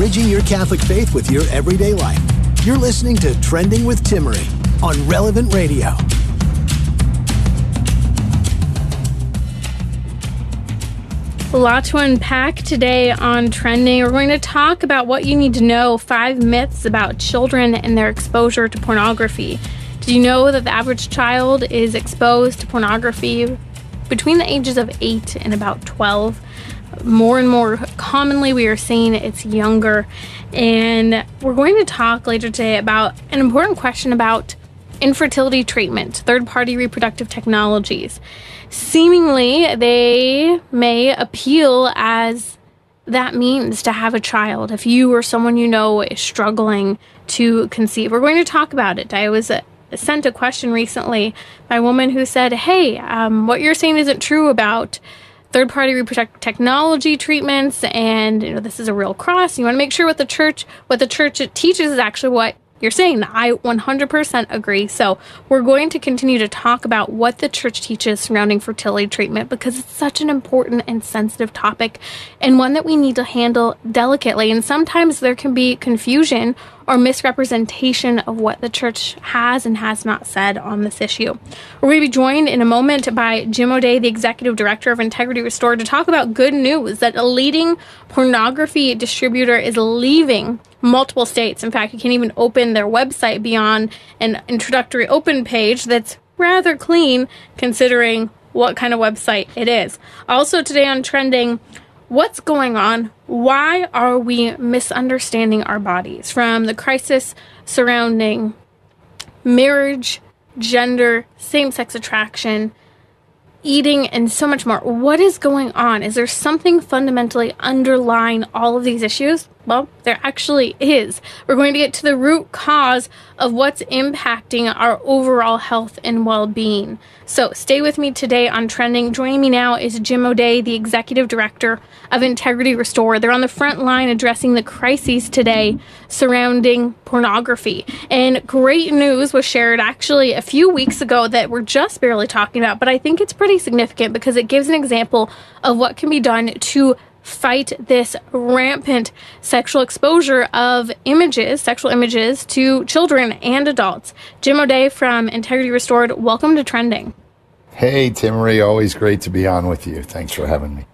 Bridging your Catholic faith with your everyday life. You're listening to Trending with Timmerie on Relevant Radio. A lot to unpack today on trending. We're going to talk about what you need to know five myths about children and their exposure to pornography. Did you know that the average child is exposed to pornography between the ages of 8 and about 12? More and more commonly we are seeing it's younger. And we're going to talk later today about an important question about infertility treatment third party reproductive technologies. Seemingly they may appeal as that means to have a child. If you or someone you know is struggling to conceive. We're going to talk about it. I was uh, sent a question recently by a woman who said hey um, what you're saying isn't true about third party reproductive technology treatments and you know this is a real cross. You want to make sure what the church what the church teaches is actually what you're saying I 100% agree. So, we're going to continue to talk about what the church teaches surrounding fertility treatment because it's such an important and sensitive topic and one that we need to handle delicately. And sometimes there can be confusion or misrepresentation of what the church has and has not said on this issue. We're going to be joined in a moment by Jim O'Day, the executive director of Integrity Restored, to talk about good news that a leading pornography distributor is leaving multiple states. In fact, you can even open their website beyond an introductory open page that's rather clean considering what kind of website it is. Also, today on Trending, what's going on? Why are we misunderstanding our bodies? From the crisis surrounding marriage, gender, same sex attraction, eating, and so much more. What is going on? Is there something fundamentally underlying all of these issues? Well, there actually is. We're going to get to the root cause of what's impacting our overall health and well being. So stay with me today on Trending. Joining me now is Jim O'Day, the Executive Director of Integrity Restored. They're on the front line addressing the crises today surrounding pornography. And great news was shared actually a few weeks ago that we're just barely talking about, but I think it's pretty significant because it gives an example of what can be done to fight this rampant sexual exposure of images, sexual images to children and adults. Jim O'Day from Integrity Restored, welcome to Trending. Hey, Timmerie, always great to be on with you. Thanks for having me.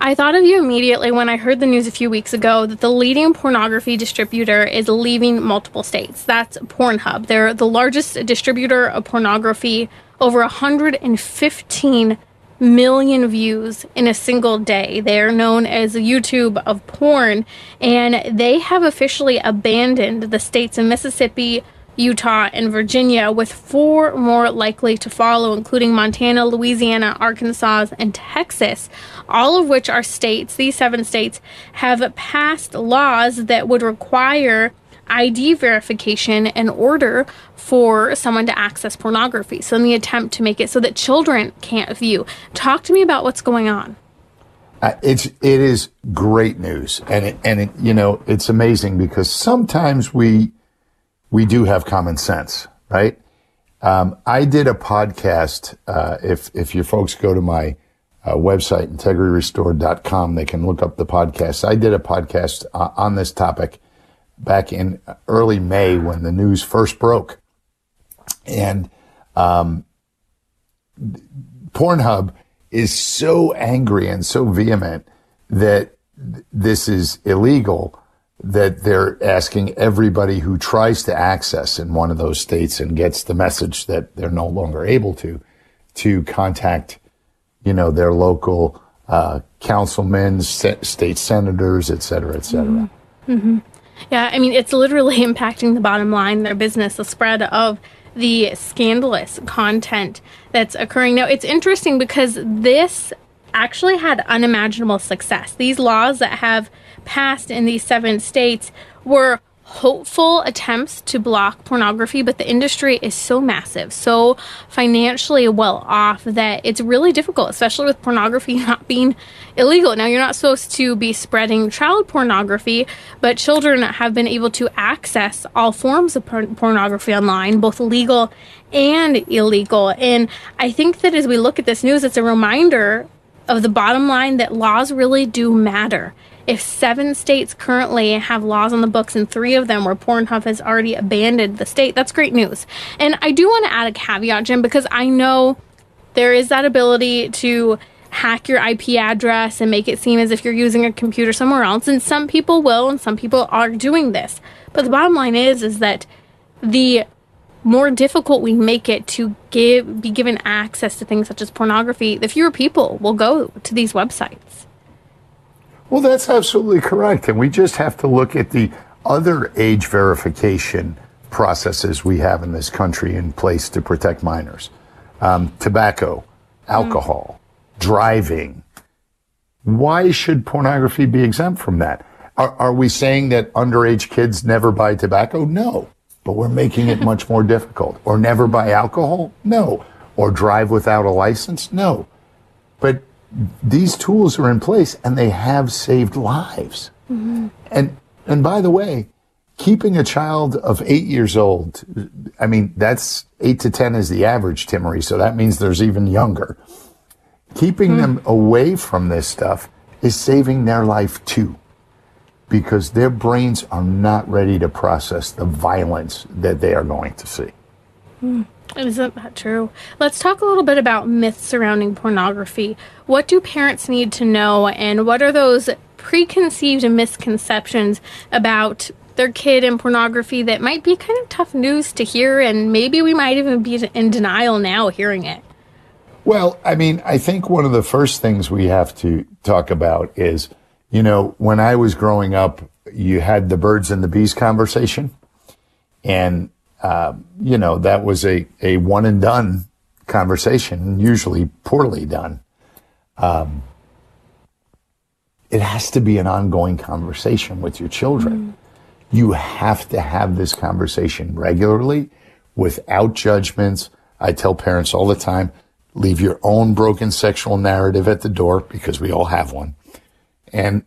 I thought of you immediately when I heard the news a few weeks ago that the leading pornography distributor is leaving multiple states. That's Pornhub. They're the largest distributor of pornography, over 115 million views in a single day. They are known as YouTube of porn, and they have officially abandoned the states of Mississippi, Utah, and Virginia, with four more likely to follow, including Montana, Louisiana, Arkansas, and Texas, all of which are states, these seven states, have passed laws that would require ID verification in order for someone to access pornography. So, in the attempt to make it so that children can't view. Talk to me about what's going on. Uh, it's it is great news, and it, and it, you know it's amazing because sometimes we we do have common sense, right? Um, I did a podcast. Uh, if if your folks go to my uh, website integrityrestored.com, they can look up the podcast. I did a podcast uh, on this topic back in early May when the news first broke. And um, Pornhub is so angry and so vehement that this is illegal that they're asking everybody who tries to access in one of those states and gets the message that they're no longer able to to contact you know their local uh, councilmen state senators et cetera et cetera mm-hmm. Mm-hmm. Yeah, I mean, it's literally impacting the bottom line, their business, the spread of the scandalous content that's occurring. Now, it's interesting because this actually had unimaginable success. These laws that have passed in these seven states were hopeful attempts to block pornography, but the industry is so massive, so financially well off that it's really difficult, especially with pornography not being illegal. Now, you're not supposed to be spreading child pornography, but children have been able to access all forms of por- pornography online, both legal and illegal. And I think that as we look at this news, it's a reminder of the bottom line that laws really do matter if seven states currently have laws on the books and three of them where Pornhub has already abandoned the state, that's great news. And I do want to add a caveat, Jim, because I know there is that ability to hack your IP address and make it seem as if you're using a computer somewhere else. And some people will, and some people are doing this. But the bottom line is, is that the more difficult we make it to give be given access to things such as pornography, the fewer people will go to these websites. Well, that's absolutely correct. And we just have to look at the other age verification processes we have in this country in place to protect minors um, tobacco, alcohol, mm. driving. Why should pornography be exempt from that? Are, are we saying that underage kids never buy tobacco? No. But we're making it much more difficult. Or never buy alcohol? No. Or drive without a license? No. But these tools are in place and they have saved lives. Mm-hmm. And and by the way, keeping a child of eight years old, I mean that's eight to ten is the average, Timmerie. So that means there's even younger. Keeping mm-hmm. them away from this stuff is saving their life too, because their brains are not ready to process the violence that they are going to see. Mm. Isn't that true? Let's talk a little bit about myths surrounding pornography. What do parents need to know, and what are those preconceived misconceptions about their kid and pornography that might be kind of tough news to hear, and maybe we might even be in denial now hearing it? Well, I mean, I think one of the first things we have to talk about is, you know, when I was growing up, you had the birds and the bees conversation. And uh, you know, that was a, a one and done conversation, usually poorly done. Um, it has to be an ongoing conversation with your children. Mm. You have to have this conversation regularly without judgments. I tell parents all the time, leave your own broken sexual narrative at the door because we all have one and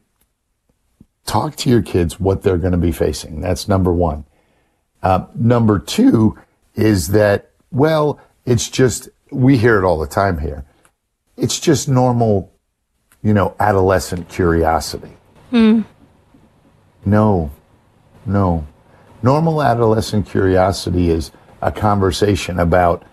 talk to your kids what they're going to be facing. That's number one. Uh, number two is that, well, it's just, we hear it all the time here. It's just normal, you know, adolescent curiosity. Mm. No, no. Normal adolescent curiosity is a conversation about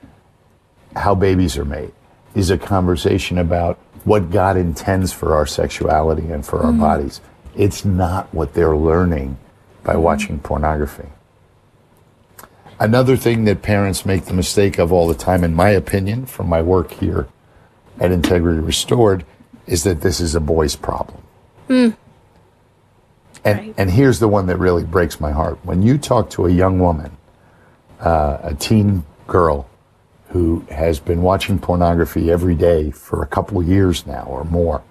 how babies are made, is a conversation about what God intends for our sexuality and for our mm. bodies. It's not what they're learning by mm. watching pornography. Another thing that parents make the mistake of all the time, in my opinion, from my work here at Integrity Restored, is that this is a boy's problem. Mm. And, right. and here's the one that really breaks my heart. When you talk to a young woman, uh, a teen girl who has been watching pornography every day for a couple years now or more,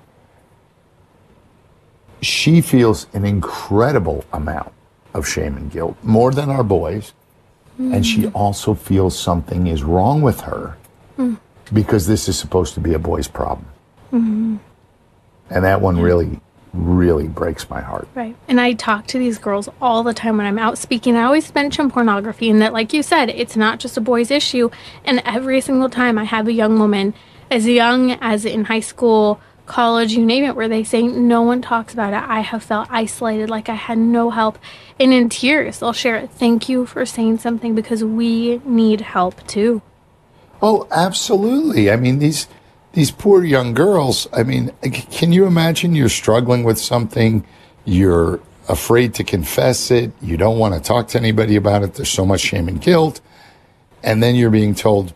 she feels an incredible amount of shame and guilt, more than our boys Mm. And she also feels something is wrong with her mm. because this is supposed to be a boy's problem. Mm-hmm. And that one really, really breaks my heart. Right. And I talk to these girls all the time when I'm out speaking. I always mention pornography and that, like you said, it's not just a boy's issue. And every single time I have a young woman, as young as in high school, college, you name it, where they say no one talks about it. I have felt isolated, like I had no help. And in tears, they'll share it. Thank you for saying something because we need help too. Oh, absolutely. I mean, these these poor young girls. I mean, can you imagine you're struggling with something, you're afraid to confess it, you don't want to talk to anybody about it. There's so much shame and guilt, and then you're being told,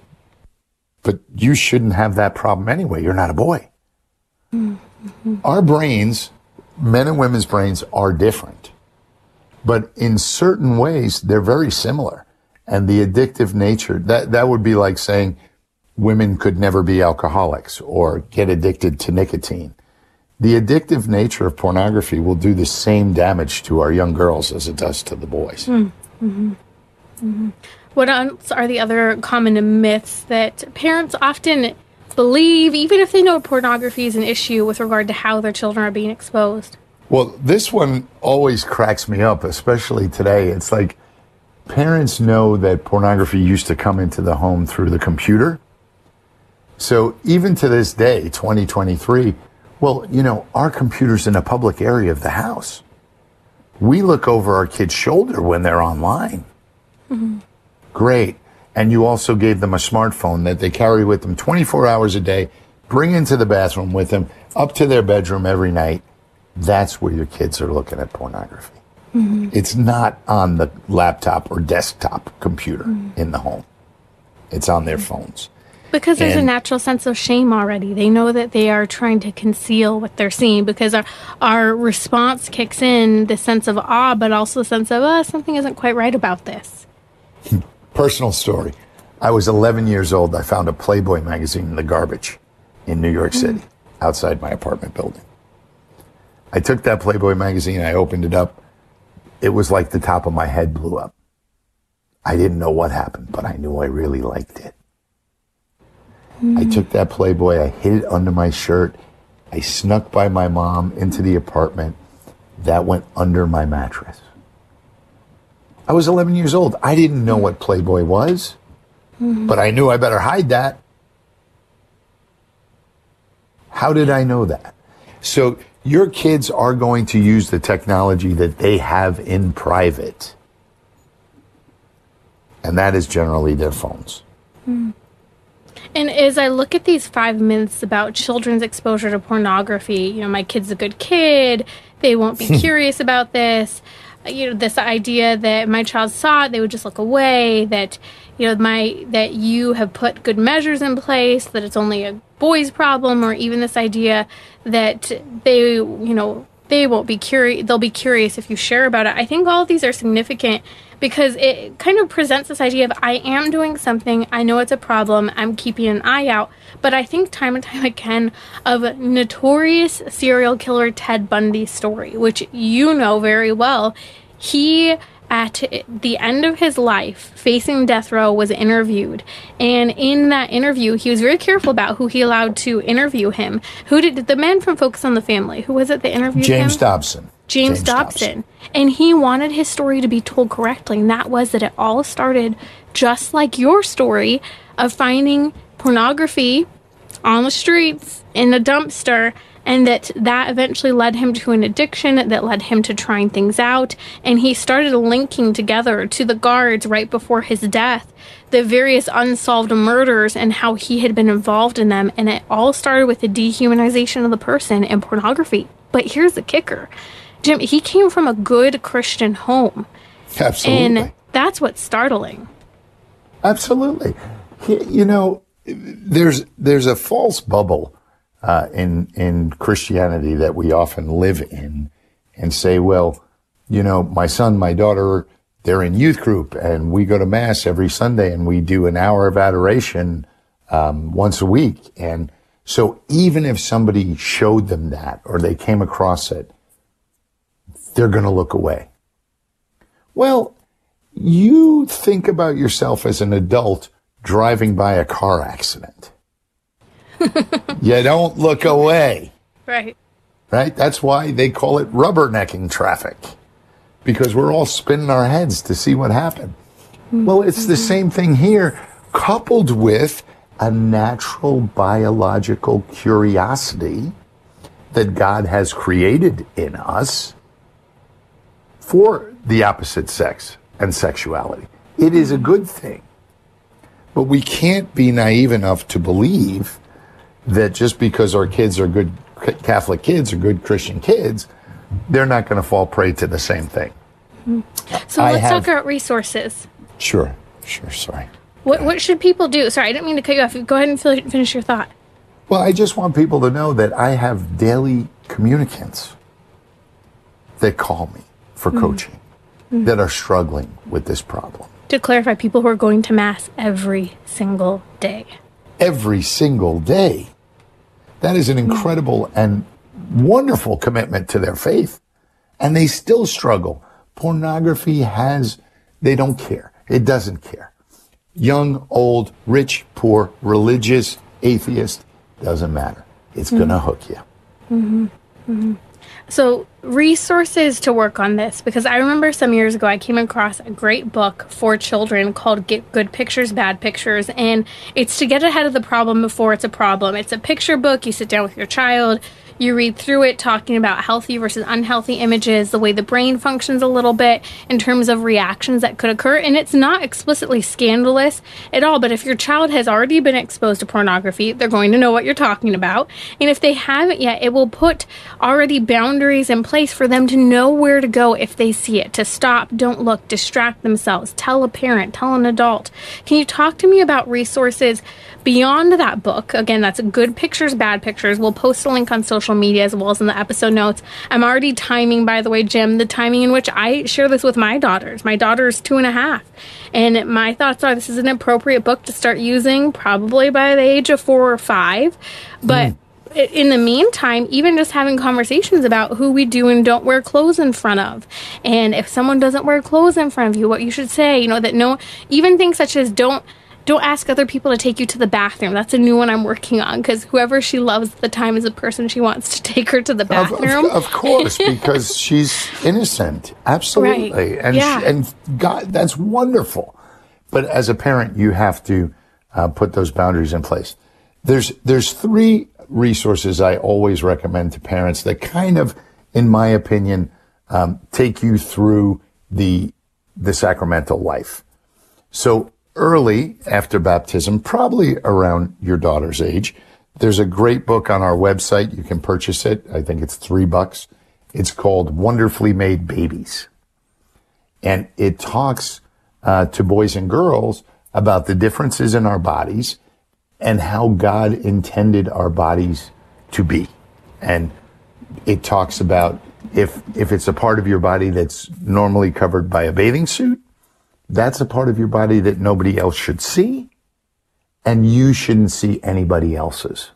"But you shouldn't have that problem anyway. You're not a boy." Mm-hmm. Our brains, men and women's brains, are different. But in certain ways, they're very similar. And the addictive nature, that, that would be like saying, women could never be alcoholics or get addicted to nicotine. The addictive nature of pornography will do the same damage to our young girls as it does to the boys. Mm-hmm. Mm-hmm. What else are the other common myths that parents often believe, even if they know pornography is an issue with regard to how their children are being exposed? Well, this one always cracks me up, especially today. It's like parents know that pornography used to come into the home through the computer. So even to this day, 2023, well, you know, our computer's in a public area of the house. We look over our kid's shoulder when they're online. Mm-hmm. Great. And you also gave them a smartphone that they carry with them 24 hours a day, bring into the bathroom with them, up to their bedroom every night. That's where your kids are looking at pornography. Mm-hmm. It's not on the laptop or desktop computer mm-hmm. in the home. It's on their phones. Because there's and, a natural sense of shame already. They know that they are trying to conceal what they're seeing because our, our response kicks in the sense of awe, but also the sense of, oh, something isn't quite right about this. Personal story. I was 11 years old. I found a Playboy magazine in the garbage in New York City, mm-hmm. outside my apartment building. I took that Playboy magazine, I opened it up. It was like the top of my head blew up. I didn't know what happened, but I knew I really liked it. Mm. I took that Playboy, I hid it under my shirt. I snuck by my mom into the apartment. That went under my mattress. I was 11 years old. I didn't know what Playboy was, mm-hmm. but I knew I better hide that. How did I know that? So your kids are going to use the technology that they have in private. And that is generally their phones. Mm. And as I look at these five myths about children's exposure to pornography, you know, my kid's a good kid, they won't be curious about this you know this idea that my child saw it they would just look away that you know my that you have put good measures in place that it's only a boy's problem or even this idea that they you know they won't be curious they'll be curious if you share about it. I think all these are significant because it kind of presents this idea of i am doing something i know it's a problem i'm keeping an eye out but i think time and time again of notorious serial killer ted bundy's story which you know very well he at the end of his life, facing death row, was interviewed. And in that interview, he was very careful about who he allowed to interview him. Who did the man from Focus on the Family? Who was it that interviewed James him? Dobson. James, James Dobson. Dobson. And he wanted his story to be told correctly. And that was that it all started just like your story of finding pornography on the streets in a dumpster and that that eventually led him to an addiction that led him to trying things out and he started linking together to the guards right before his death the various unsolved murders and how he had been involved in them and it all started with the dehumanization of the person and pornography but here's the kicker jim he came from a good christian home. Absolutely. and that's what's startling. Absolutely. You know there's there's a false bubble uh, in in Christianity that we often live in, and say, well, you know, my son, my daughter, they're in youth group, and we go to mass every Sunday, and we do an hour of adoration um, once a week, and so even if somebody showed them that or they came across it, they're going to look away. Well, you think about yourself as an adult driving by a car accident. you don't look away. Right. Right? That's why they call it rubbernecking traffic because we're all spinning our heads to see what happened. Mm-hmm. Well, it's the same thing here, coupled with a natural biological curiosity that God has created in us for the opposite sex and sexuality. It is a good thing. But we can't be naive enough to believe that just because our kids are good Catholic kids or good Christian kids, they're not going to fall prey to the same thing. So I let's have, talk about resources. Sure, sure. Sorry. What what should people do? Sorry, I didn't mean to cut you off. Go ahead and finish your thought. Well, I just want people to know that I have daily communicants that call me for mm-hmm. coaching mm-hmm. that are struggling with this problem. To clarify, people who are going to mass every single day every single day. That is an incredible and wonderful commitment to their faith. And they still struggle. Pornography has, they don't care. It doesn't care. Young, old, rich, poor, religious, atheist, doesn't matter. It's going to hook you. Mm-hmm. So, resources to work on this because I remember some years ago I came across a great book for children called Get Good Pictures, Bad Pictures, and it's to get ahead of the problem before it's a problem. It's a picture book. You sit down with your child, you read through it talking about healthy versus unhealthy images, the way the brain functions a little bit in terms of reactions that could occur. And it's not explicitly scandalous at all, but if your child has already been exposed to pornography, they're going to know what you're talking about. And if they haven't yet, it will put already boundaries in place for them to know where to go if they see it, to stop, don't look, distract themselves, tell a parent, tell an adult. Can you talk to me about resources beyond that book? Again, that's Good Pictures, Bad Pictures. We'll post a link on social media as well as in the episode notes. I'm already timing, by the way, Jim, the timing in which I share this with my daughters. My daughter is two and a half. And my thoughts are this is an appropriate book to start using probably by the age of four or five. But mm in the meantime, even just having conversations about who we do and don't wear clothes in front of. And if someone doesn't wear clothes in front of you, what you should say, you know, that no, even things such as don't don't ask other people to take you to the bathroom. That's a new one I'm working on because whoever she loves at the time is the person she wants to take her to the bathroom. Of, of, of course, because she's innocent. Absolutely. Right. And, yeah. she, and God, that's wonderful. But as a parent, you have to uh, put those boundaries in place. There's, there's three resources I always recommend to parents that kind of, in my opinion, um, take you through the, the sacramental life. So early after baptism, probably around your daughter's age. There's a great book on our website. You can purchase it. I think it's three bucks. It's called Wonderfully Made Babies. And it talks uh, to boys and girls about the differences in our bodies and how God intended our bodies to be. And it talks about if, if it's a part of your body that's normally covered by a bathing suit, that's a part of your body that nobody else should see, and you shouldn't see anybody else's.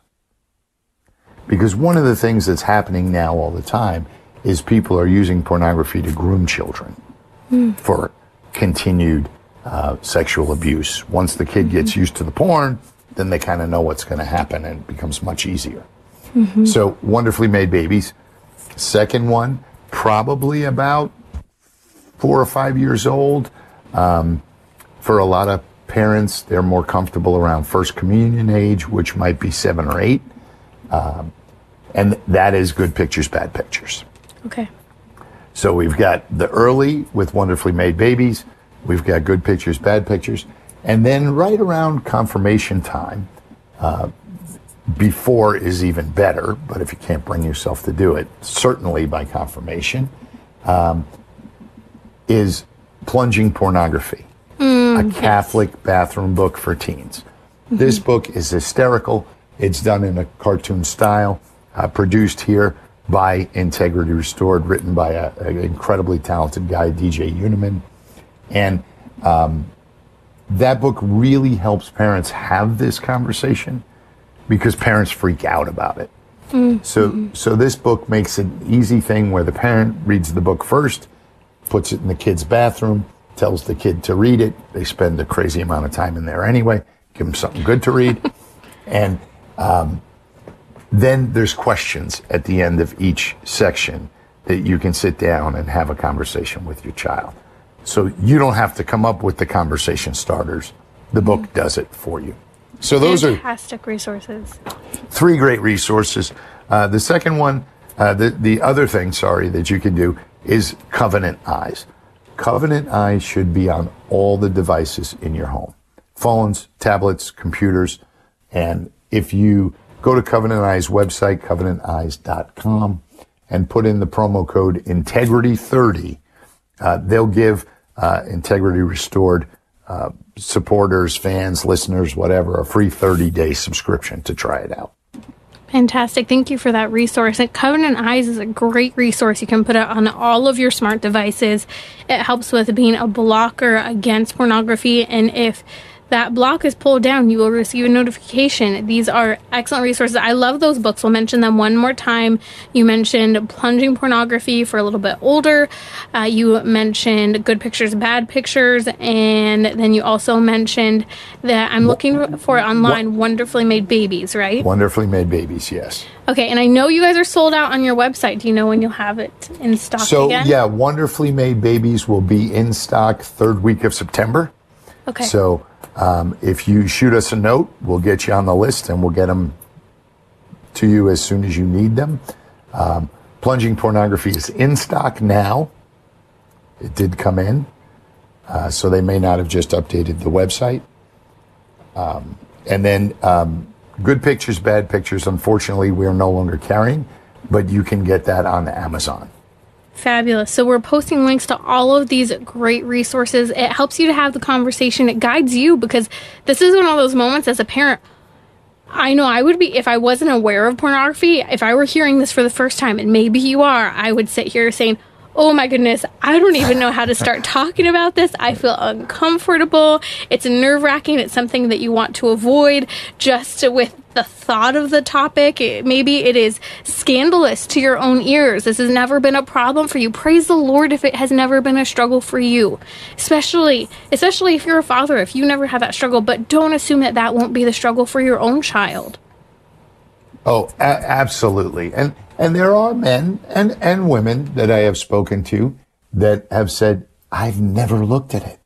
Because one of the things that's happening now all the time is people are using pornography to groom children mm. for continued uh, sexual abuse. Once the kid gets mm-hmm. used to the porn, then they kind of know what's going to happen and it becomes much easier. Mm-hmm. So, wonderfully made babies. Second one, probably about four or five years old. Um, for a lot of parents, they're more comfortable around first communion age, which might be seven or eight. Um, and that is good pictures, bad pictures. Okay. So we've got the early with wonderfully made babies. We've got good pictures, bad pictures. And then right around confirmation time, uh, before is even better, but if you can't bring yourself to do it, certainly by confirmation, um, is Plunging Pornography, mm, a Catholic yes. bathroom book for teens. Mm-hmm. This book is hysterical. It's done in a cartoon style, uh, produced here by Integrity Restored, written by an incredibly talented guy, DJ Uniman. And um, that book really helps parents have this conversation because parents freak out about it. Mm-hmm. So, so this book makes an easy thing where the parent reads the book first, puts it in the kid's bathroom, tells the kid to read it. They spend a crazy amount of time in there anyway. Give them something good to read. and um, then there's questions at the end of each section that you can sit down and have a conversation with your child. So you don't have to come up with the conversation starters. The book mm-hmm. does it for you. So those fantastic are fantastic resources. Three great resources. Uh, the second one, uh, the the other thing, sorry, that you can do is Covenant Eyes. Covenant Eyes should be on all the devices in your home phones, tablets, computers. And if you go to Covenant Eyes website, covenanteyes.com, and put in the promo code Integrity30, uh, they'll give uh, Integrity Restored uh, supporters, fans, listeners, whatever, a free 30 day subscription to try it out. Fantastic. Thank you for that resource. And Covenant Eyes is a great resource. You can put it on all of your smart devices. It helps with being a blocker against pornography. And if that block is pulled down, you will receive a notification. These are excellent resources. I love those books. We'll mention them one more time. You mentioned Plunging Pornography for a little bit older. Uh, you mentioned Good Pictures, Bad Pictures. And then you also mentioned that I'm looking for online Wonderfully Made Babies, right? Wonderfully Made Babies, yes. Okay, and I know you guys are sold out on your website. Do you know when you'll have it in stock so, again? yeah, Wonderfully Made Babies will be in stock third week of September. Okay. So um, if you shoot us a note, we'll get you on the list and we'll get them to you as soon as you need them. Um, plunging pornography is in stock now. It did come in, uh, so they may not have just updated the website. Um, and then um, good pictures, bad pictures. Unfortunately, we are no longer carrying, but you can get that on Amazon. Fabulous. So we're posting links to all of these great resources. It helps you to have the conversation. It guides you because this is one of those moments as a parent. I know I would be if I wasn't aware of pornography, if I were hearing this for the first time, and maybe you are, I would sit here saying, oh my goodness, I don't even know how to start talking about this. I feel uncomfortable. It's nerve wracking. It's something that you want to avoid just with the thought of the topic. It, maybe it is scandalous to your own ears. This has never been a problem for you. Praise the Lord if it has never been a struggle for you. Especially, especially if you're a father, if you never had that struggle, but don't assume that that won't be the struggle for your own child. Oh, a- absolutely. And and there are men and, and women that I have spoken to that have said, I've never looked at it.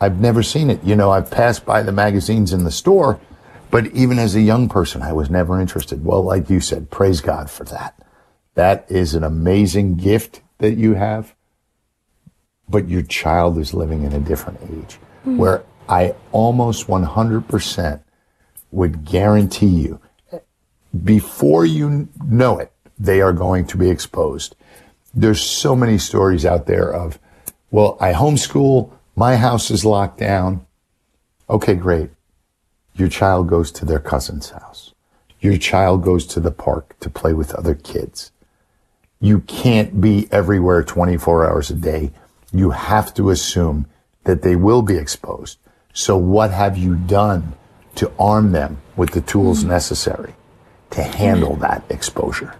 I've never seen it. You know, I've passed by the magazines in the store, but even as a young person, I was never interested. Well, like you said, praise God for that. That is an amazing gift that you have, but your child is living in a different age mm-hmm. where I almost 100% would guarantee you before you know it, they are going to be exposed. There's so many stories out there of, well, I homeschool, my house is locked down. Okay, great. Your child goes to their cousin's house. Your child goes to the park to play with other kids. You can't be everywhere 24 hours a day. You have to assume that they will be exposed. So what have you done to arm them with the tools mm-hmm. necessary? To handle that exposure.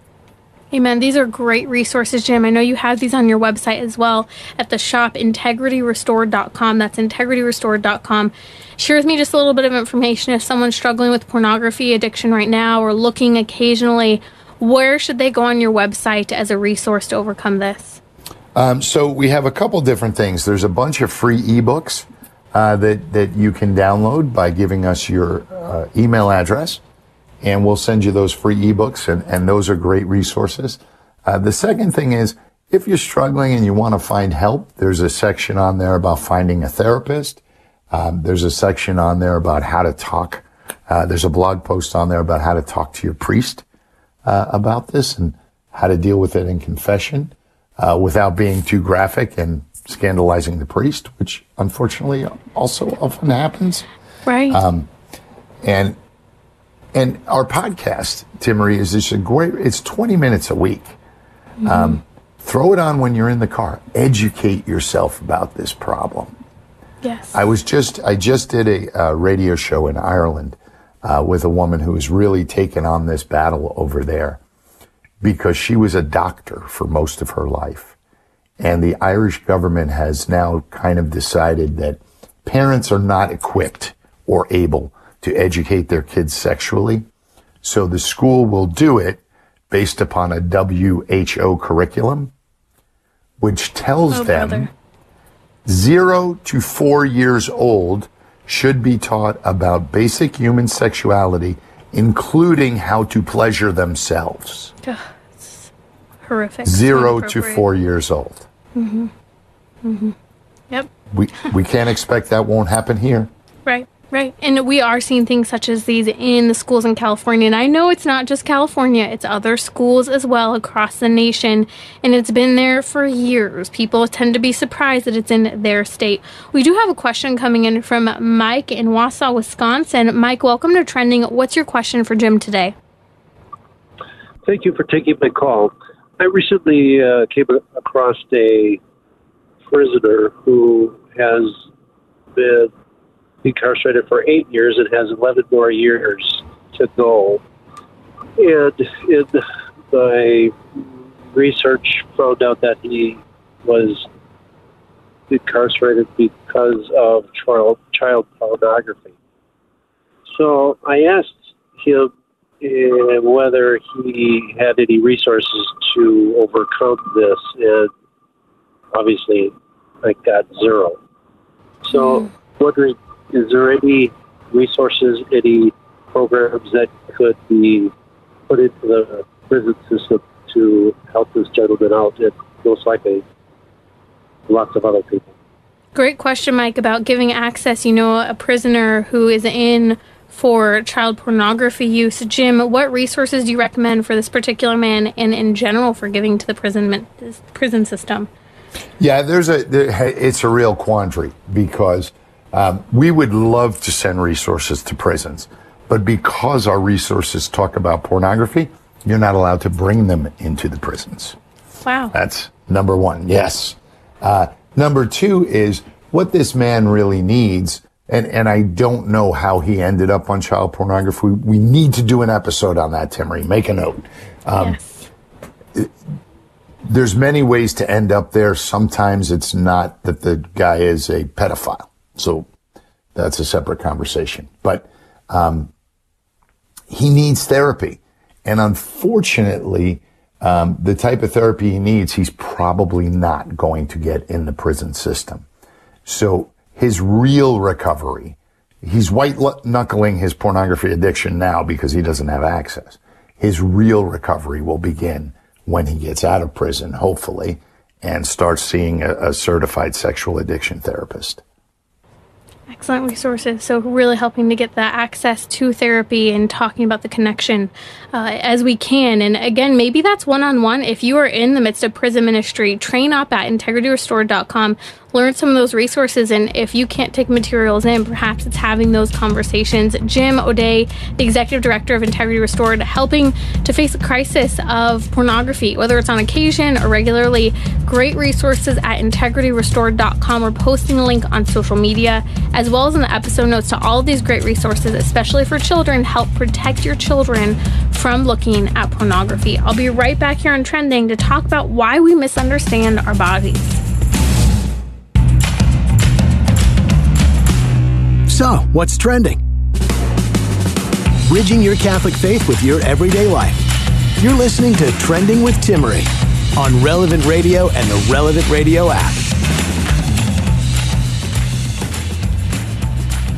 Amen. These are great resources, Jim. I know you have these on your website as well at the shop, integrityrestored.com. That's integrityrestored.com. Share with me just a little bit of information if someone's struggling with pornography addiction right now or looking occasionally. Where should they go on your website as a resource to overcome this? Um, so we have a couple different things. There's a bunch of free ebooks uh, that that you can download by giving us your uh, email address and we'll send you those free ebooks, and, and those are great resources. Uh, the second thing is, if you're struggling and you want to find help, there's a section on there about finding a therapist. Um, there's a section on there about how to talk. Uh, there's a blog post on there about how to talk to your priest uh, about this and how to deal with it in confession uh, without being too graphic and scandalizing the priest, which unfortunately also often happens. Right. Um, and and our podcast, Timmerie, is just a great, it's 20 minutes a week. Mm-hmm. Um, throw it on when you're in the car. Educate yourself about this problem. Yes. I was just, I just did a, a radio show in Ireland uh, with a woman who was really taken on this battle over there because she was a doctor for most of her life. And the Irish government has now kind of decided that parents are not equipped or able to educate their kids sexually. So the school will do it based upon a WHO curriculum, which tells oh, them brother. zero to four years old should be taught about basic human sexuality, including how to pleasure themselves. Ugh, horrific. Zero to four years old. Mm-hmm. Mm-hmm. Yep. We, we can't expect that won't happen here. Right. Right. And we are seeing things such as these in the schools in California. And I know it's not just California, it's other schools as well across the nation. And it's been there for years. People tend to be surprised that it's in their state. We do have a question coming in from Mike in Wausau, Wisconsin. Mike, welcome to Trending. What's your question for Jim today? Thank you for taking my call. I recently uh, came across a prisoner who has been incarcerated for eight years and has 11 more years to go. And in my research, found out that he was incarcerated because of child, child pornography. So I asked him uh, whether he had any resources to overcome this, and obviously I got zero. So, mm. wondering, is there any resources, any programs that could be put into the prison system to help this gentleman out, and most likely lots of other people? Great question, Mike, about giving access. You know, a prisoner who is in for child pornography use. Jim, what resources do you recommend for this particular man and in general for giving to the prison prison system? Yeah, there's a there, it's a real quandary because um, we would love to send resources to prisons, but because our resources talk about pornography, you're not allowed to bring them into the prisons. Wow, that's number one. Yes. Uh, number two is what this man really needs and and I don't know how he ended up on child pornography. We need to do an episode on that, Timmerie. Make a note. Um, yes. It, there's many ways to end up there. Sometimes it's not that the guy is a pedophile, so that's a separate conversation. But um, he needs therapy, and unfortunately. Um, the type of therapy he needs, he's probably not going to get in the prison system. So his real recovery. He's white knuckling his pornography addiction now because he doesn't have access. His real recovery will begin when he gets out of prison, hopefully, and starts seeing a, a certified sexual addiction therapist. Excellent resources. So, really helping to get that access to therapy and talking about the connection uh, as we can. And again, maybe that's one on one. If you are in the midst of prison ministry, train up at integrityrestored.com learn some of those resources. And if you can't take materials in, perhaps it's having those conversations. Jim O'Day, the executive director of Integrity Restored, helping to face a crisis of pornography, whether it's on occasion or regularly. Great resources at integrityrestored.com. We're posting a link on social media, as well as in the episode notes to all of these great resources, especially for children, help protect your children from looking at pornography. I'll be right back here on Trending to talk about why we misunderstand our bodies. So, what's trending? Bridging your Catholic faith with your everyday life. You're listening to Trending with Timmerie on Relevant Radio and the Relevant Radio app.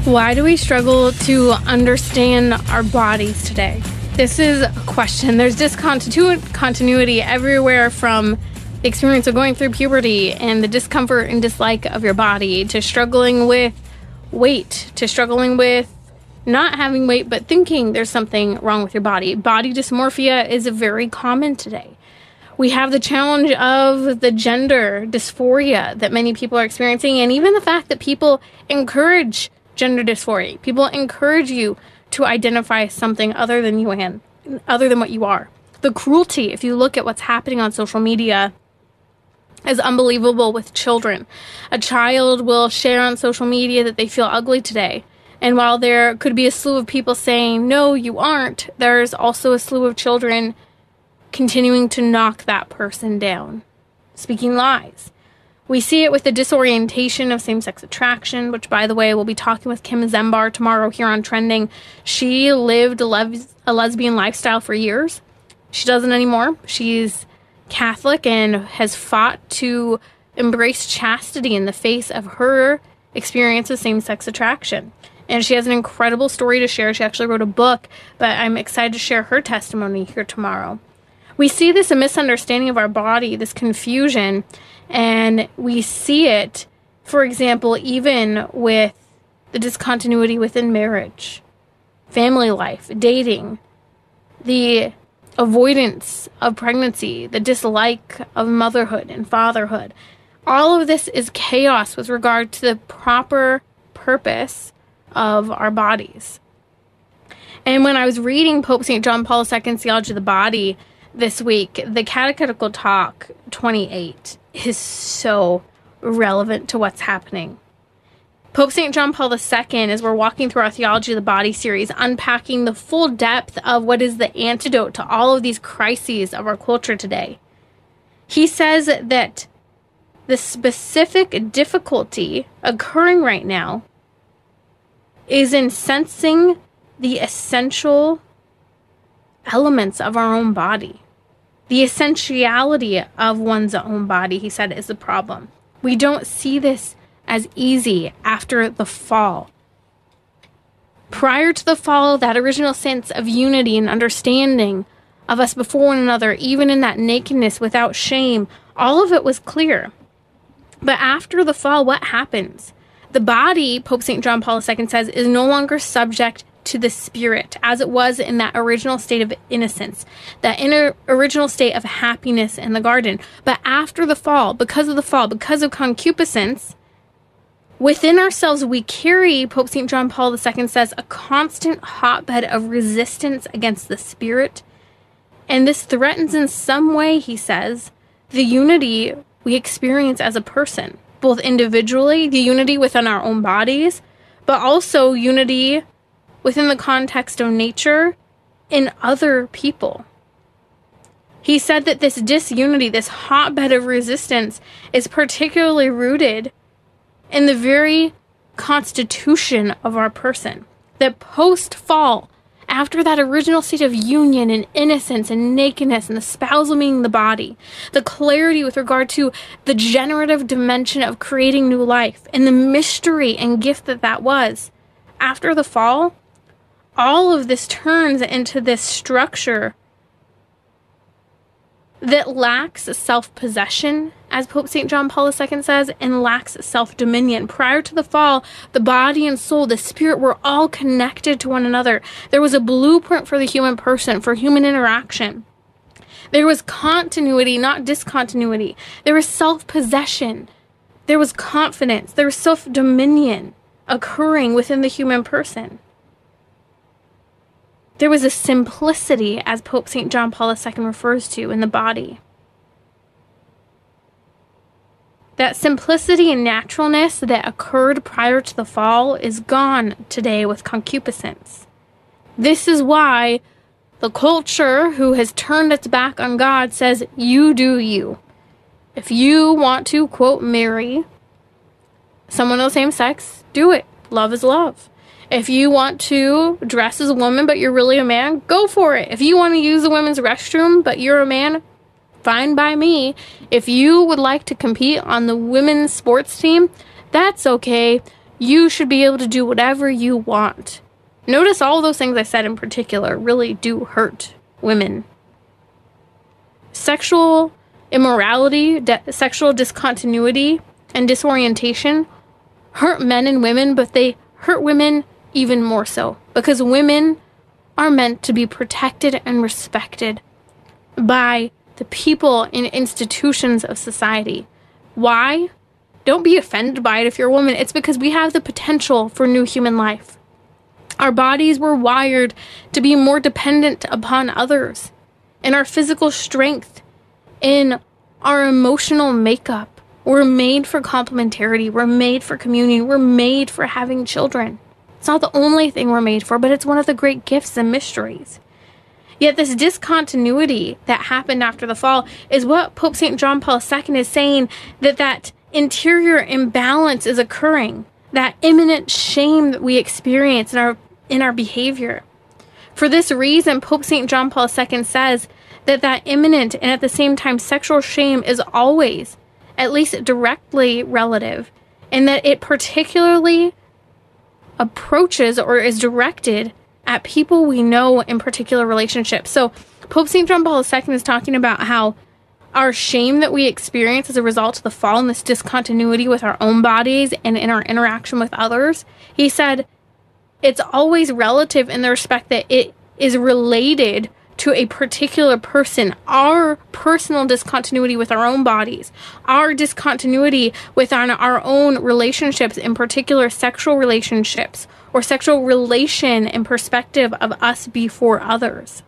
Why do we struggle to understand our bodies today? This is a question. There's discontinuity everywhere from the experience of going through puberty and the discomfort and dislike of your body to struggling with weight to struggling with not having weight but thinking there's something wrong with your body. Body dysmorphia is very common today. We have the challenge of the gender dysphoria that many people are experiencing, and even the fact that people encourage gender dysphoria. People encourage you to identify something other than you and other than what you are. The cruelty, if you look at what's happening on social media, is unbelievable with children. A child will share on social media that they feel ugly today. And while there could be a slew of people saying, no, you aren't, there's also a slew of children continuing to knock that person down, speaking lies. We see it with the disorientation of same sex attraction, which, by the way, we'll be talking with Kim Zember tomorrow here on Trending. She lived a, les- a lesbian lifestyle for years. She doesn't anymore. She's Catholic and has fought to embrace chastity in the face of her experience of same sex attraction. And she has an incredible story to share. She actually wrote a book, but I'm excited to share her testimony here tomorrow. We see this a misunderstanding of our body, this confusion, and we see it, for example, even with the discontinuity within marriage, family life, dating, the avoidance of pregnancy, the dislike of motherhood and fatherhood. All of this is chaos with regard to the proper purpose of our bodies. And when I was reading Pope St. John Paul II's Theology of the Body this week, the Catechetical Talk 28 is so relevant to what's happening. Pope St. John Paul II, as we're walking through our Theology of the Body series, unpacking the full depth of what is the antidote to all of these crises of our culture today, he says that the specific difficulty occurring right now is in sensing the essential elements of our own body. The essentiality of one's own body, he said, is the problem. We don't see this as easy after the fall. Prior to the fall, that original sense of unity and understanding of us before one another, even in that nakedness without shame, all of it was clear. But after the fall, what happens? The body, Pope St. John Paul II says, is no longer subject to the spirit as it was in that original state of innocence, that inner original state of happiness in the garden. But after the fall, because of the fall, because of concupiscence, within ourselves we carry, Pope St. John Paul II says, a constant hotbed of resistance against the spirit. And this threatens in some way, he says, the unity we experience as a person, both individually, the unity within our own bodies, but also unity within the context of nature in other people. He said that this disunity, this hotbed of resistance, is particularly rooted in the very constitution of our person. That post fall, after that original state of union and innocence and nakedness and the spousal meaning the body, the clarity with regard to the generative dimension of creating new life and the mystery and gift that that was, after the fall, all of this turns into this structure that lacks self possession, as Pope St. John Paul II says, and lacks self dominion. Prior to the fall, the body and soul, the spirit were all connected to one another. There was a blueprint for the human person, for human interaction. There was continuity, not discontinuity. There was self possession. There was confidence. There was self dominion occurring within the human person. There was a simplicity, as Pope St. John Paul II refers to, in the body. That simplicity and naturalness that occurred prior to the fall is gone today with concupiscence. This is why the culture who has turned its back on God says, You do you. If you want to, quote, marry someone of the same sex, do it. Love is love. If you want to dress as a woman but you're really a man, go for it. If you want to use the women's restroom but you're a man, fine by me. If you would like to compete on the women's sports team, that's okay. You should be able to do whatever you want. Notice all those things I said in particular really do hurt women. Sexual immorality, de- sexual discontinuity, and disorientation hurt men and women, but they hurt women even more so because women are meant to be protected and respected by the people and institutions of society. Why? Don't be offended by it if you're a woman. It's because we have the potential for new human life. Our bodies were wired to be more dependent upon others in our physical strength, in our emotional makeup. We're made for complementarity. We're made for community. We're made for having children. It's not the only thing we're made for, but it's one of the great gifts and mysteries. Yet, this discontinuity that happened after the fall is what Pope St. John Paul II is saying that that interior imbalance is occurring, that imminent shame that we experience in our, in our behavior. For this reason, Pope St. John Paul II says that that imminent and at the same time sexual shame is always, at least directly, relative, and that it particularly approaches or is directed at people we know in particular relationships. So, Pope St. John Paul II is talking about how our shame that we experience as a result of the fall and this discontinuity with our own bodies and in our interaction with others, he said it's always relative in the respect that it is related to a particular person, our personal discontinuity with our own bodies, our discontinuity within our own relationships, in particular sexual relationships, or sexual relation and perspective of us before others.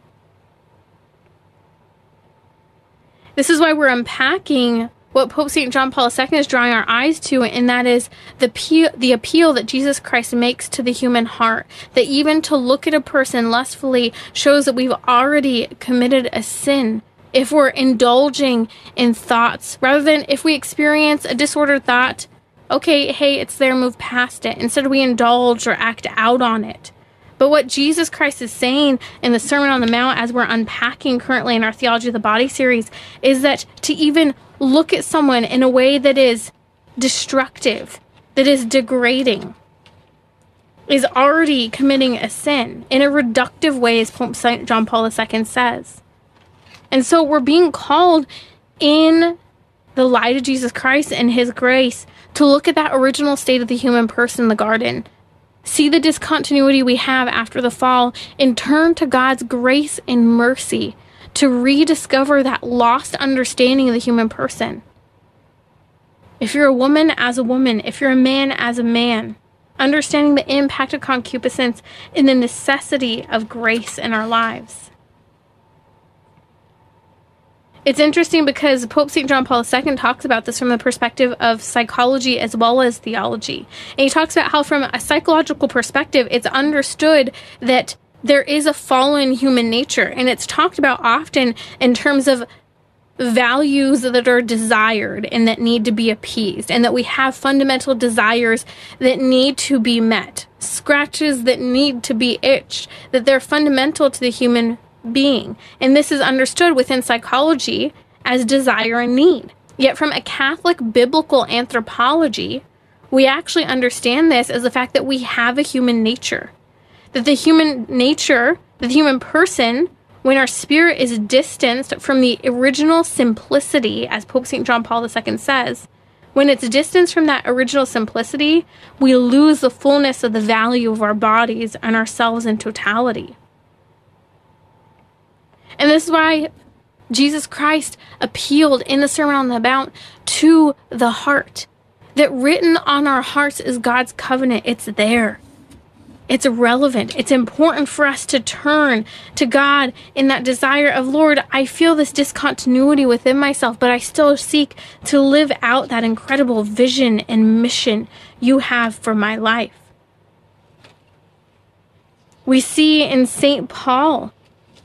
This is why we're unpacking what Pope St. John Paul II is drawing our eyes to, and that is the, pe- the appeal that Jesus Christ makes to the human heart. That even to look at a person lustfully shows that we've already committed a sin. If we're indulging in thoughts, rather than if we experience a disordered thought, okay, hey, it's there, move past it. Instead, we indulge or act out on it. But what Jesus Christ is saying in the Sermon on the Mount, as we're unpacking currently in our Theology of the Body series, is that to even look at someone in a way that is destructive, that is degrading, is already committing a sin in a reductive way, as Pope St. John Paul II says. And so we're being called in the light of Jesus Christ and His grace to look at that original state of the human person in the garden, see the discontinuity we have after the fall, and turn to God's grace and mercy to rediscover that lost understanding of the human person. If you're a woman as a woman, if you're a man as a man, understanding the impact of concupiscence and the necessity of grace in our lives. It's interesting because Pope St. John Paul II talks about this from the perspective of psychology as well as theology. And he talks about how, from a psychological perspective, it's understood that there is a fallen human nature, and it's talked about often in terms of values that are desired and that need to be appeased, and that we have fundamental desires that need to be met, scratches that need to be itched, that they're fundamental to the human being. And this is understood within psychology as desire and need. Yet, from a Catholic biblical anthropology, we actually understand this as the fact that we have a human nature that the human nature, the human person, when our spirit is distanced from the original simplicity, as Pope St. John Paul II says, when it's distanced from that original simplicity, we lose the fullness of the value of our bodies and ourselves in totality. And this is why Jesus Christ appealed in the Sermon on the Mount to the heart. That written on our hearts is God's covenant. It's there. It's relevant. It's important for us to turn to God in that desire of, Lord, I feel this discontinuity within myself, but I still seek to live out that incredible vision and mission you have for my life. We see in St. Paul,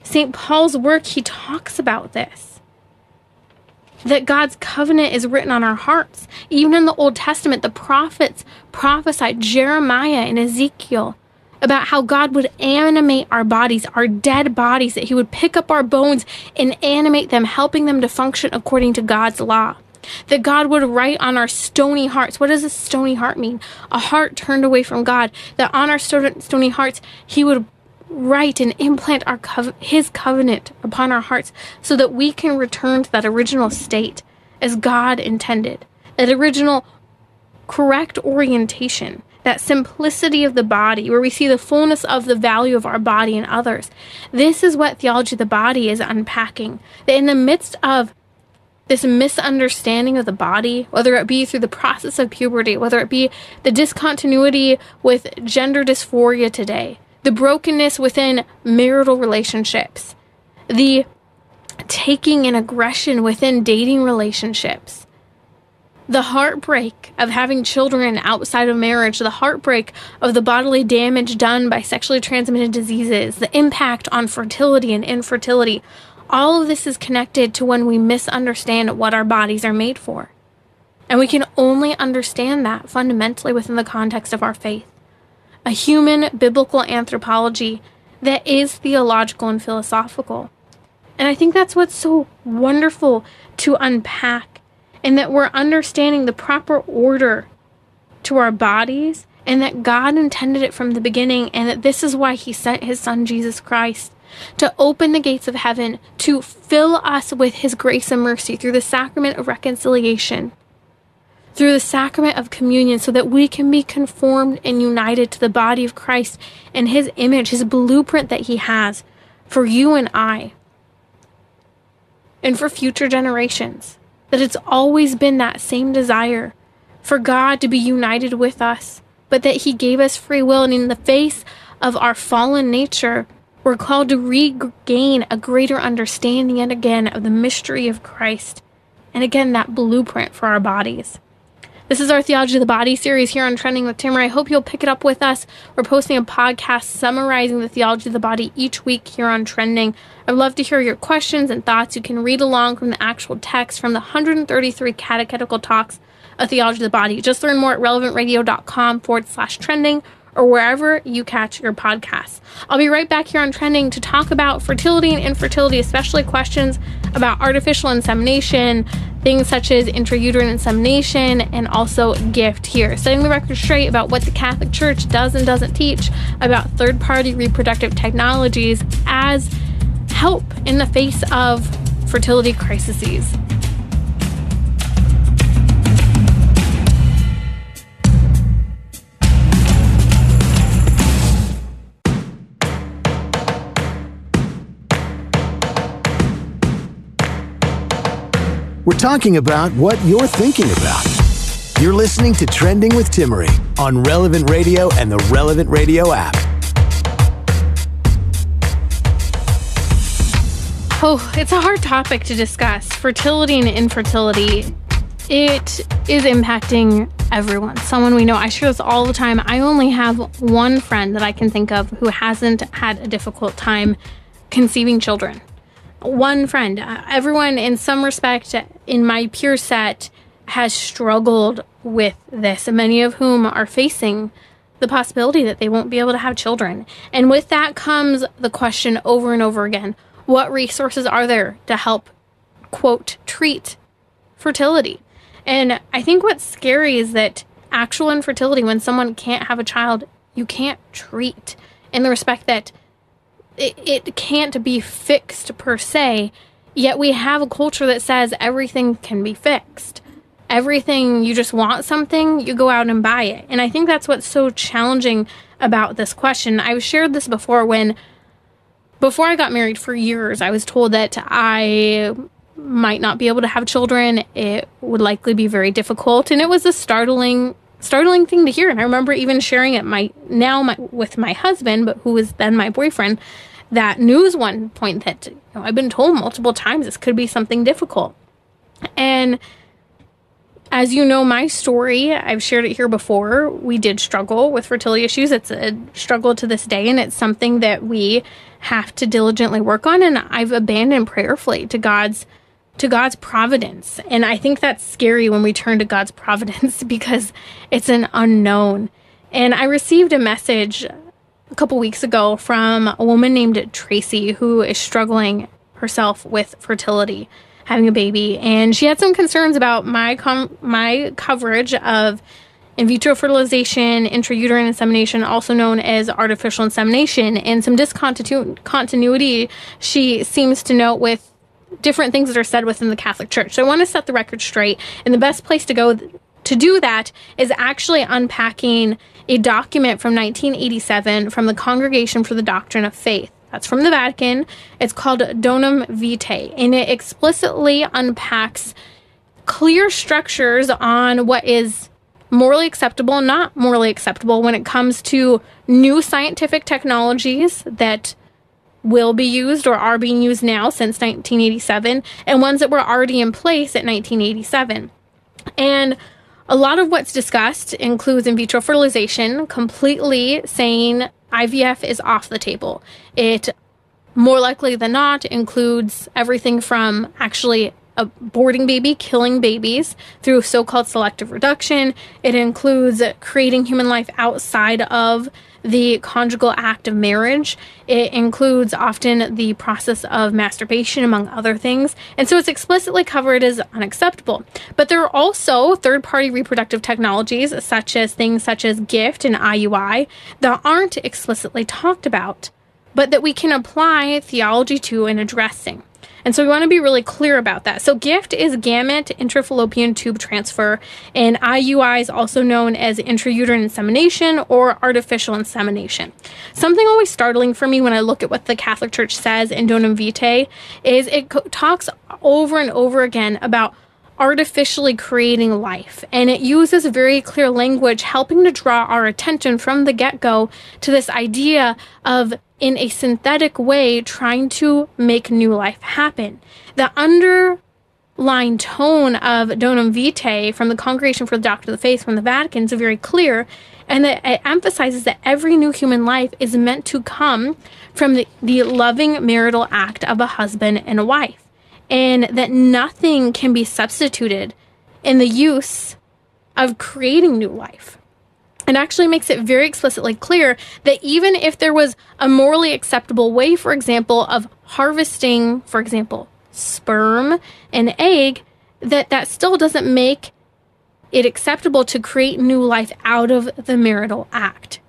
St. Paul's work, he talks about this that God's covenant is written on our hearts. Even in the Old Testament, the prophets prophesied, Jeremiah and Ezekiel, about how God would animate our bodies, our dead bodies, that He would pick up our bones and animate them, helping them to function according to God's law. That God would write on our stony hearts. What does a stony heart mean? A heart turned away from God. That on our stony hearts, He would write and implant our His covenant upon our hearts so that we can return to that original state as God intended. That original correct orientation that simplicity of the body, where we see the fullness of the value of our body and others. This is what theology of the body is unpacking. That in the midst of this misunderstanding of the body, whether it be through the process of puberty, whether it be the discontinuity with gender dysphoria today, the brokenness within marital relationships, the taking and aggression within dating relationships, the heartbreak of having children outside of marriage, the heartbreak of the bodily damage done by sexually transmitted diseases, the impact on fertility and infertility, all of this is connected to when we misunderstand what our bodies are made for. And we can only understand that fundamentally within the context of our faith. A human biblical anthropology that is theological and philosophical. And I think that's what's so wonderful to unpack and that we're understanding the proper order to our bodies and that God intended it from the beginning and that this is why he sent his son Jesus Christ to open the gates of heaven to fill us with his grace and mercy through the sacrament of reconciliation through the sacrament of communion so that we can be conformed and united to the body of Christ and his image his blueprint that he has for you and I and for future generations that it's always been that same desire for God to be united with us, but that He gave us free will. And in the face of our fallen nature, we're called to regain a greater understanding yet again of the mystery of Christ and again, that blueprint for our bodies. This is our Theology of the Body series here on Trending with Timmerie. I hope you'll pick it up with us. We're posting a podcast summarizing the theology of the body each week here on Trending. I'd love to hear your questions and thoughts. You can read along from the actual text from the 133 catechetical talks of theology of the body. Just learn more at relevantradio.com forward slash trending or wherever you catch your podcasts. I'll be right back here on Trending to talk about fertility and infertility, especially questions about artificial insemination, things such as intrauterine insemination, and also GIFT here. Setting the record straight about what the Catholic Church does and doesn't teach about third party reproductive technologies as help in the face of fertility crises. We're talking about what you're thinking about. You're listening to Trending with Timmerie on Relevant Radio and the Relevant Radio app. Oh, it's a hard topic to discuss. Fertility and infertility. It is impacting everyone. Someone we know. I share this all the time. I only have one friend that I can think of who hasn't had a difficult time conceiving children one friend. Uh, everyone, in some respect, in my peer set, has struggled with this, many of whom are facing the possibility that they won't be able to have children. And with that comes the question over and over again what resources are there to help, quote, treat fertility? And I think what's scary is that actual infertility, when someone can't have a child, you can't treat in the respect that it, it can't be fixed per se, yet we have a culture that says everything can be fixed. Everything, you just want something, you go out and buy it. And I think that's what's so challenging about this question. I've shared this before when, before I got married for years, I was told that I might not be able to have children. It would likely be very difficult. And it was a startling startling thing to hear. And I remember even sharing it my now my, with my husband, but who was then my boyfriend, that news one point that you know, I've been told multiple times this could be something difficult. And as you know, my story, I've shared it here before. We did struggle with fertility issues. It's a struggle to this day, and it's something that we have to diligently work on. And I've abandoned prayerfully to God's to God's providence. And I think that's scary when we turn to God's providence because it's an unknown. And I received a message a couple weeks ago from a woman named Tracy who is struggling herself with fertility, having a baby, and she had some concerns about my com- my coverage of in vitro fertilization, intrauterine insemination, also known as artificial insemination, and some discontinuity she seems to note with different things that are said within the Catholic Church. So I want to set the record straight. And the best place to go to do that is actually unpacking a document from 1987 from the Congregation for the Doctrine of Faith. That's from the Vatican. It's called Donum Vitae, and it explicitly unpacks clear structures on what is morally acceptable and not morally acceptable when it comes to new scientific technologies that will be used or are being used now since 1987 and ones that were already in place at 1987. And a lot of what's discussed includes in vitro fertilization, completely saying IVF is off the table. It more likely than not includes everything from actually aborting baby, killing babies through so called selective reduction. It includes creating human life outside of the conjugal act of marriage. It includes often the process of masturbation, among other things. And so it's explicitly covered as unacceptable. But there are also third party reproductive technologies, such as things such as GIFT and IUI, that aren't explicitly talked about, but that we can apply theology to in addressing. And so we want to be really clear about that. So GIFT is gamete intrafallopian tube transfer, and IUI is also known as intrauterine insemination or artificial insemination. Something always startling for me when I look at what the Catholic Church says in Donum Vitae is it co- talks over and over again about artificially creating life. And it uses very clear language, helping to draw our attention from the get go to this idea of in a synthetic way trying to make new life happen. The under line tone of Donum Vitae from the Congregation for the Doctrine of the Faith from the Vatican is very clear, and that it emphasizes that every new human life is meant to come from the, the loving marital act of a husband and a wife, and that nothing can be substituted in the use of creating new life. It actually makes it very explicitly clear that even if there was a morally acceptable way, for example, of harvesting, for example, sperm and egg, that that still doesn't make it acceptable to create new life out of the marital act.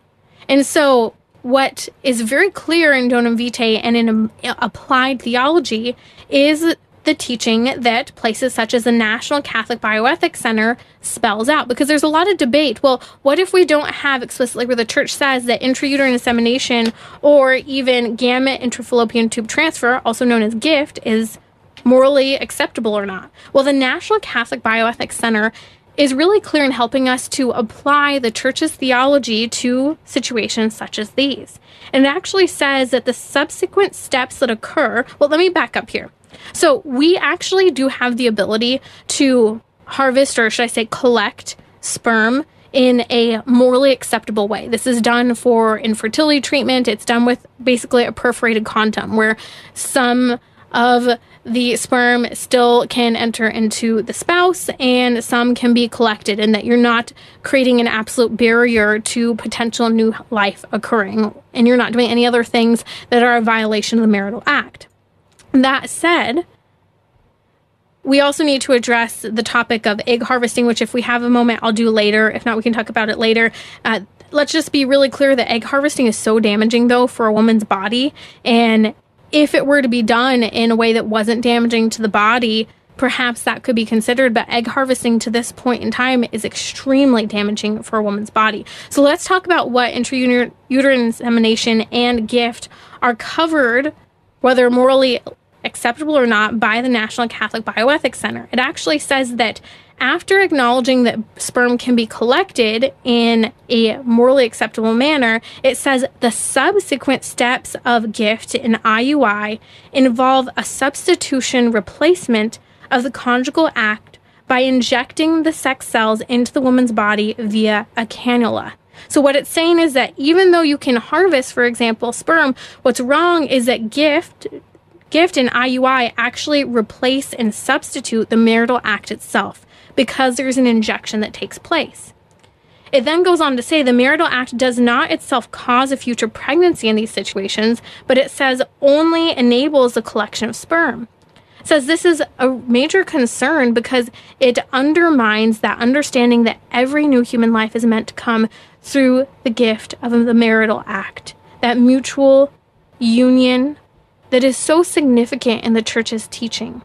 And so, what is very clear in Donum Vitae and in um, applied theology is the teaching that places such as the National Catholic Bioethics Center spells out because there's a lot of debate. Well, what if we don't have explicitly where the church says that intrauterine insemination or even gamete intrafallopian tube transfer, also known as GIFT, is morally acceptable or not? Well, the National Catholic Bioethics Center is really clear in helping us to apply the church's theology to situations such as these. And it actually says that the subsequent steps that occur, well, let me back up here. So we actually do have the ability to harvest, or should I say, collect sperm in a morally acceptable way. This is done for infertility treatment. It's done with basically a perforated condom where some of the sperm still can enter into the spouse and some can be collected, and that you're not creating an absolute barrier to potential new life occurring, and you're not doing any other things that are a violation of the marital act. That said, we also need to address the topic of egg harvesting, which, if we have a moment, I'll do later. If not, we can talk about it later. Uh, let's just be really clear that egg harvesting is so damaging, though, for a woman's body. And if it were to be done in a way that wasn't damaging to the body, perhaps that could be considered. But egg harvesting to this point in time is extremely damaging for a woman's body. So let's talk about what intrauterine insemination and GIFT are covered, whether morally acceptable or not, by the National Catholic Bioethics Center. It actually says that after acknowledging that sperm can be collected in a morally acceptable manner, it says the subsequent steps of GIFT in IUI involve a substitution replacement of the conjugal act by injecting the sex cells into the woman's body via a cannula. So, what it's saying is that even though you can harvest, for example, sperm, what's wrong is that GIFT GIFT and IUI actually replace and substitute the marital act itself because there's an injection that takes place. It then goes on to say the marital act does not itself cause a future pregnancy in these situations, but it says only enables the collection of sperm. It says this is a major concern because it undermines that understanding that every new human life is meant to come through the gift of the marital act, that mutual union that is so significant in the church's teaching.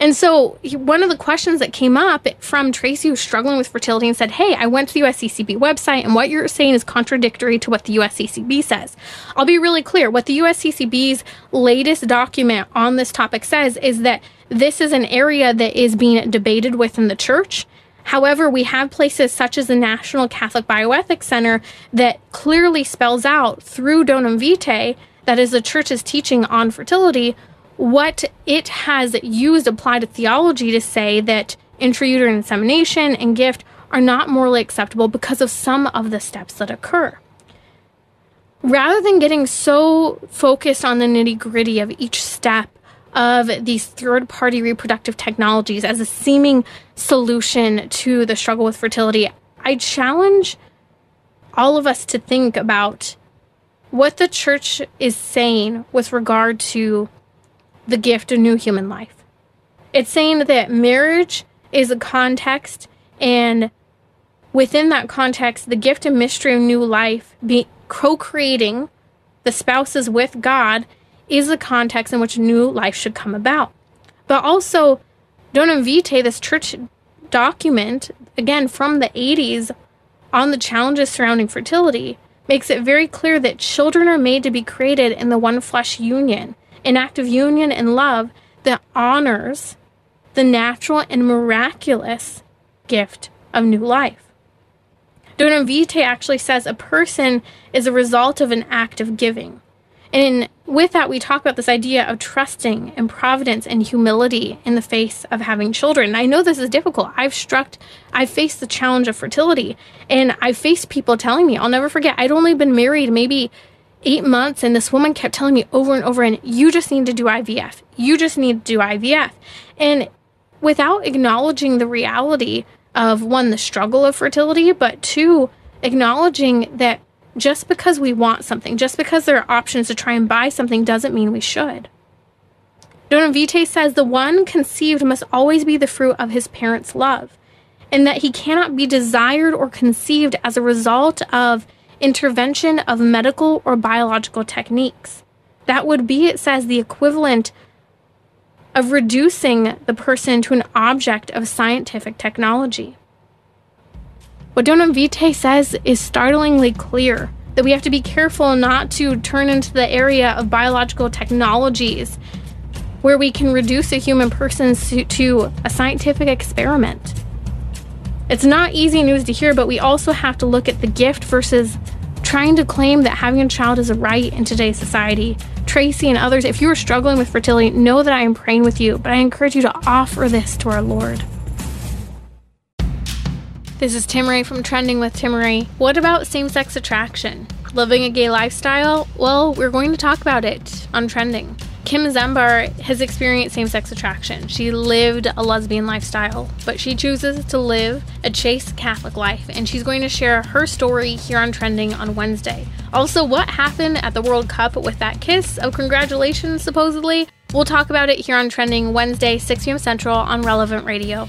And so, one of the questions that came up from Tracy, who's struggling with fertility, and said, Hey, I went to the USCCB website, and what you're saying is contradictory to what the USCCB says. I'll be really clear. What the USCCB's latest document on this topic says is that this is an area that is being debated within the church. However, we have places such as the National Catholic Bioethics Center that clearly spells out through Donum Vitae, that is the church's teaching on fertility, what it has used applied to theology to say that intrauterine insemination and GIFT are not morally acceptable because of some of the steps that occur. Rather than getting so focused on the nitty gritty of each step of these third party reproductive technologies as a seeming solution to the struggle with fertility, I challenge all of us to think about what the church is saying with regard to the gift of new human life. It's saying that marriage is a context, and within that context, the gift and mystery of new life, be co creating the spouses with God, is the context in which new life should come about. But also, Donum Vitae, this church document, again from the 80s, on the challenges surrounding fertility, makes it very clear that children are made to be created in the one flesh union an act of union and love that honors the natural and miraculous gift of new life. Donum Vitae actually says a person is a result of an act of giving. And with that, we talk about this idea of trusting and providence and humility in the face of having children. I know this is difficult. I've struck, I've faced the challenge of fertility, and I've faced people telling me, I'll never forget, I'd only been married maybe eight months, and this woman kept telling me over and over, and you just need to do IVF. You just need to do IVF. And without acknowledging the reality of one, the struggle of fertility, but two, acknowledging that just because we want something, just because there are options to try and buy something, doesn't mean we should. Donum Vitae says the one conceived must always be the fruit of his parents' love, and that he cannot be desired or conceived as a result of intervention of medical or biological techniques. That would be, it says, the equivalent of reducing the person to an object of scientific technology. What Donum Vitae says is startlingly clear that we have to be careful not to turn into the area of biological technologies where we can reduce a human person to a scientific experiment. It's not easy news to hear, but we also have to look at the gift versus trying to claim that having a child is a right in today's society. Tracy and others, if you are struggling with fertility, know that I am praying with you, but I encourage you to offer this to our Lord. This is Timmerie from Trending with Timmerie. What about same sex attraction? Living a gay lifestyle? Well, we're going to talk about it on Trending. Kim Zember has experienced same sex attraction. She lived a lesbian lifestyle, but she chooses to live a chaste Catholic life, and she's going to share her story here on Trending on Wednesday. Also, what happened at the World Cup with that kiss of congratulations, supposedly? We'll talk about it here on Trending Wednesday, 6 p.m. Central on Relevant Radio.